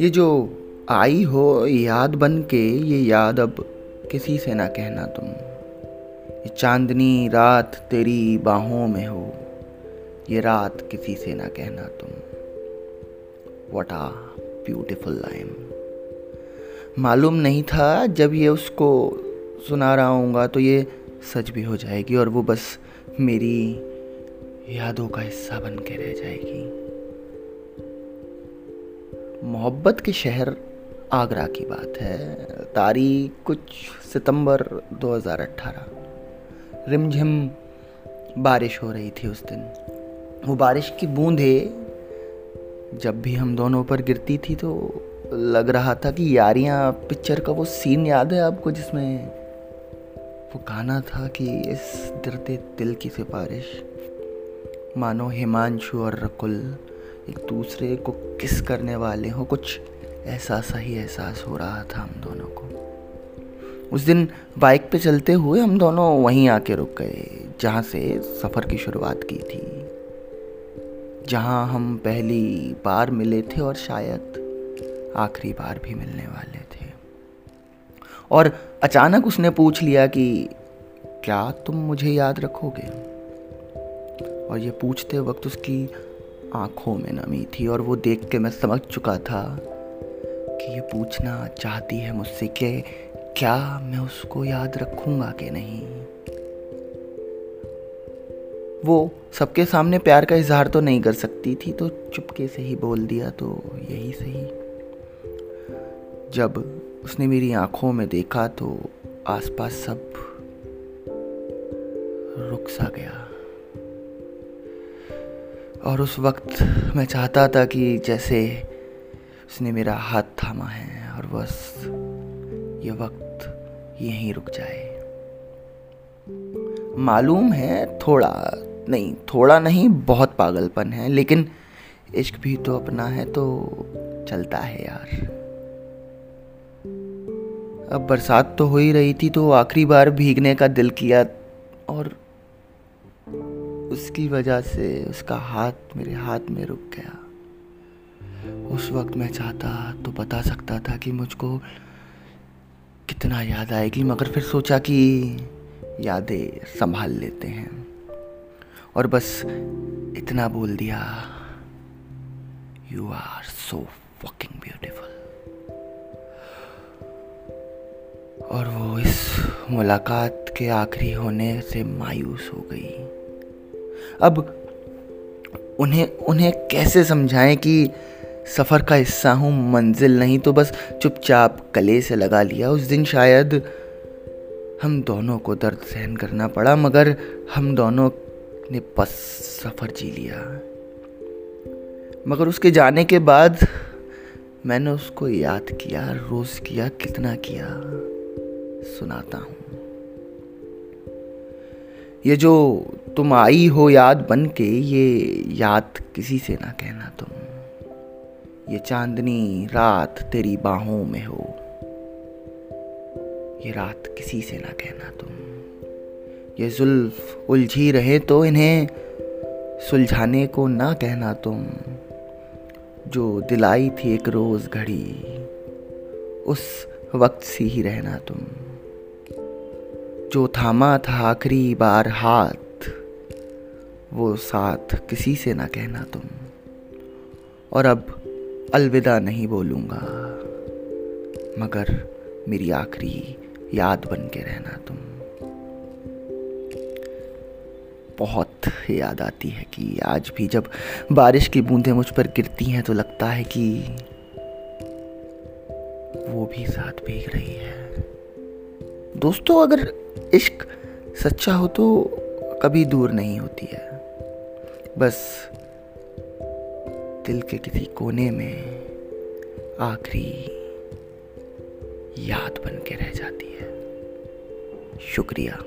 ये जो आई हो याद बन के ये याद अब किसी से ना कहना तुम। ये चांदनी रात तेरी बाहों में हो, ये रात किसी से ना कहना तुम। वट आ ब्यूटिफुल लाइन मालूम नहीं था, जब ये उसको सुना रहा हूँगा तो ये सच भी हो जाएगी और वो बस मेरी यादों का हिस्सा बन के रह जाएगी। मोहब्बत के शहर आगरा की बात है। तारीख कुछ सितंबर 2018 रिमझिम बारिश हो रही थी उस दिन। वो बारिश की बूंदें जब भी हम दोनों पर गिरती थी तो लग रहा था कि यारियाँ, पिक्चर का वो सीन याद है आपको जिसमें वो गाना था कि इस दर्द दिल की सिफारिश। मानो हिमांशु और रकुल एक दूसरे को किस करने वाले हो, कुछ ऐसा सा ही एहसास हो रहा था हम दोनों को। उस दिन बाइक पे चलते हुए हम दोनों वहीं आके रुक गए, जहाँ से सफ़र की शुरुआत की थी। जहाँ हम पहली बार मिले थे और शायद आखिरी बार भी मिलने वाले थे। और अचानक उसने पूछ लिया कि क्या तुम मुझे याद रखोगे? और ये पूछते वक्त उसकी आँखों में नमी थी और वो देख के मैं समझ चुका था कि ये पूछना चाहती है मुझसे कि क्या मैं उसको याद रखूँगा कि नहीं। वो सबके सामने प्यार का इजहार तो नहीं कर सकती थी तो चुपके से ही बोल दिया तो यही सही। जब उसने मेरी आँखों में देखा तो आसपास सब रुक सा गया। और उस वक्त मैं चाहता था कि जैसे उसने मेरा हाथ थामा है और बस ये वक्त यहीं रुक जाए। मालूम है थोड़ा, नहीं थोड़ा नहीं, बहुत पागलपन है, लेकिन इश्क भी तो अपना है तो चलता है यार। अब बरसात तो हो ही रही थी तो आखिरी बार भीगने का दिल किया और उसकी वजह से उसका हाथ मेरे हाथ में रुक गया। उस वक्त मैं चाहता तो बता सकता था कि मुझको कितना याद आएगी, मगर फिर सोचा कि यादें संभाल लेते हैं। और बस इतना बोल दिया you are so fucking beautiful और वो इस मुलाकात के आखिरी होने से मायूस हो गई। अब उन्हें उन्हें कैसे समझाएँ कि सफ़र का हिस्सा हूँ, मंजिल नहीं तो बस चुपचाप गले से लगा लिया। उस दिन शायद हम दोनों को दर्द सहन करना पड़ा, मगर हम दोनों ने बस सफ़र जी लिया। मगर उसके जाने के बाद मैंने उसको याद किया, रोज़ किया, कितना किया। सुनाता हूँ। ये जो तुम आई हो याद बन के ये याद किसी से ना कहना तुम। ये चांदनी रात तेरी बाहों में हो। ये रात किसी से ना कहना तुम। ये जुल्फ उलझी रहे तो इन्हें सुलझाने को ना कहना तुम। जो दिलाई थी एक रोज़ घड़ी, उस वक्त सी ही रहना तुम। जो थामा था आखिरी बार हाथ, वो साथ किसी से ना कहना तुम। और अब अलविदा नहीं बोलूँगा, मगर मेरी आखिरी याद बन के रहना तुम। बहुत याद आती है कि आज भी जब बारिश की बूंदें मुझ पर गिरती हैं तो लगता है कि वो भी साथ भीग रही है। दोस्तों, अगर इश्क सच्चा हो तो कभी दूर नहीं होती है। बस दिल के किसी कोने में आखिरी याद बन के रह जाती है। शुक्रिया।